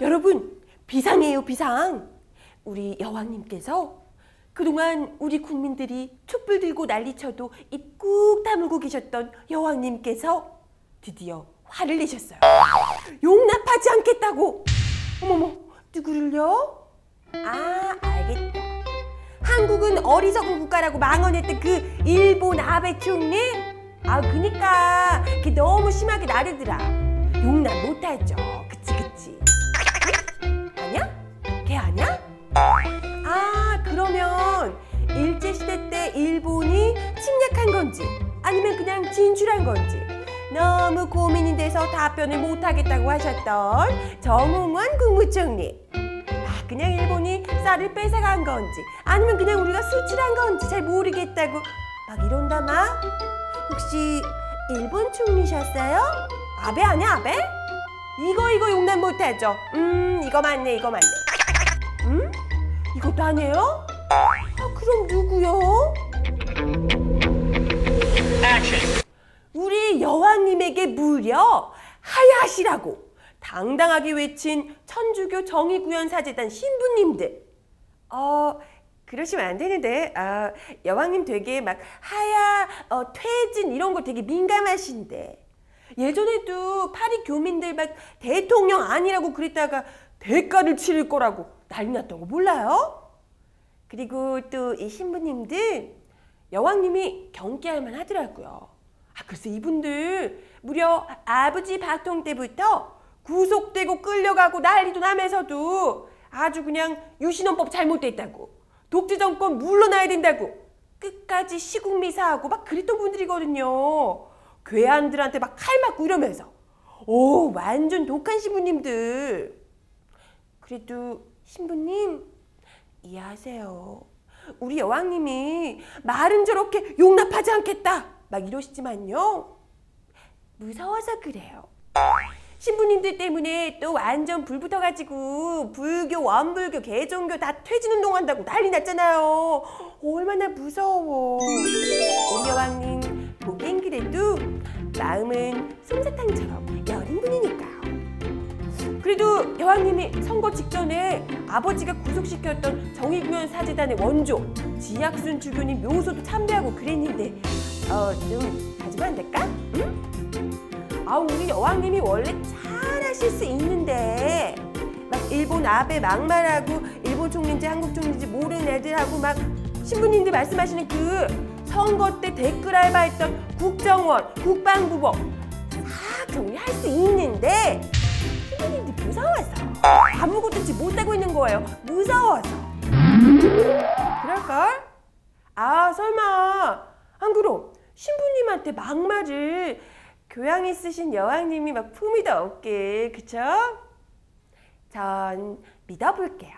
여러분, 비상이에요, 비상. 우리 여왕님께서 그동안 우리 국민들이 촛불 들고 난리 쳐도 입 꾹 다물고 계셨던 여왕님께서 드디어 화를 내셨어요. 용납하지 않겠다고. 어머머, 누구를요? 아, 알겠다. 한국은 어리석은 국가라고 망언했던 그 일본 아베 총리? 아, 그니까 그게 너무 심하게 나르더라. 용납 못하죠. 일본이 침략한 건지 아니면 그냥 진출한 건지 너무 고민이 돼서 답변을 못하겠다고 하셨던 정홍원 국무총리. 아, 그냥 일본이 쌀을 뺏어간 건지 아니면 그냥 우리가 수출한 건지 잘 모르겠다고 막 이런다마? 혹시 일본 총리셨어요? 아베 아니야 아베? 이거 이거 용납 못하죠. 음 이거 맞네 이거 맞네. 음? 이것도 아니에요? 아, 그럼 누구요? 우리 여왕님에게 무려 하야시라고 당당하게 외친 천주교 정의구현사재단 신부님들. 어, 그러시면 안 되는데, 아, 여왕님 되게 막 하야, 어, 퇴진 이런 거 되게 민감하신데. 예전에도 파리 교민들 막 대통령 아니라고 그랬다가 대가를 치를 거라고 난리 났던 거 몰라요? 그리고 또 이 신부님들 여왕님이 경계할 만 하더라고요. 아, 글쎄 이분들 무려 아버지 박통 때부터 구속되고 끌려가고 난리도 나면서도 아주 그냥 유신헌법 잘못됐다고 독재 정권 물러나야 된다고 끝까지 시국미사하고 막 그랬던 분들이거든요. 괴한들한테 막 칼 맞고 이러면서 오 완전 독한 신부님들. 그래도 신부님 이해하세요. 우리 여왕님이 말은 저렇게 용납하지 않겠다 막 이러시지만요. 무서워서 그래요. 신부님들 때문에 또 완전 불 붙어 가지고 불교, 원불교, 개종교 다 퇴진 운동한다고 난리 났잖아요. 얼마나 무서워. 우리 여왕님 보기엔 그래도 마음은 솜사탕처럼 여린 분이니까요. 그래도 여왕님이 선거 직전에 아버지가 구속시켰던 정의구현 사재단의 원조 지약순 주교님 묘소도 참배하고 그랬는데 어좀 봐주면 안 될까? 응? 아 우리 여왕님이 원래 잘하실 수 있는데 막 일본 아베 막말하고 일본 총리인지 한국 총리인지 모르는 애들하고 막 신부님들 말씀하시는 그 선거 때 댓글 알바했던 국정원, 국방부법 다 정리할 수 있는데 신부님들 무서워서 아무것도 지 못하고 있는 거예요. 무서워서. 그럴걸? 아 설마 안 그럼 신부님한테 막말을 교양 있으신 여왕님이 막 품위도 없게 그쵸? 전 믿어볼게요.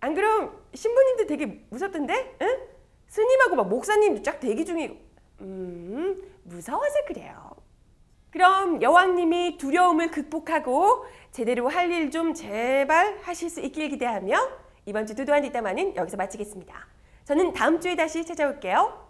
안 그럼 신부님도 되게 무섭던데? 응? 스님하고 막 목사님도 쫙 대기 중이고 음 무서워서 그래요. 그럼 여왕님이 두려움을 극복하고 제대로 할 일 좀 제발 하실 수 있길 기대하며 이번 주 두두한 뒷담화는 여기서 마치겠습니다. 저는 다음 주에 다시 찾아올게요.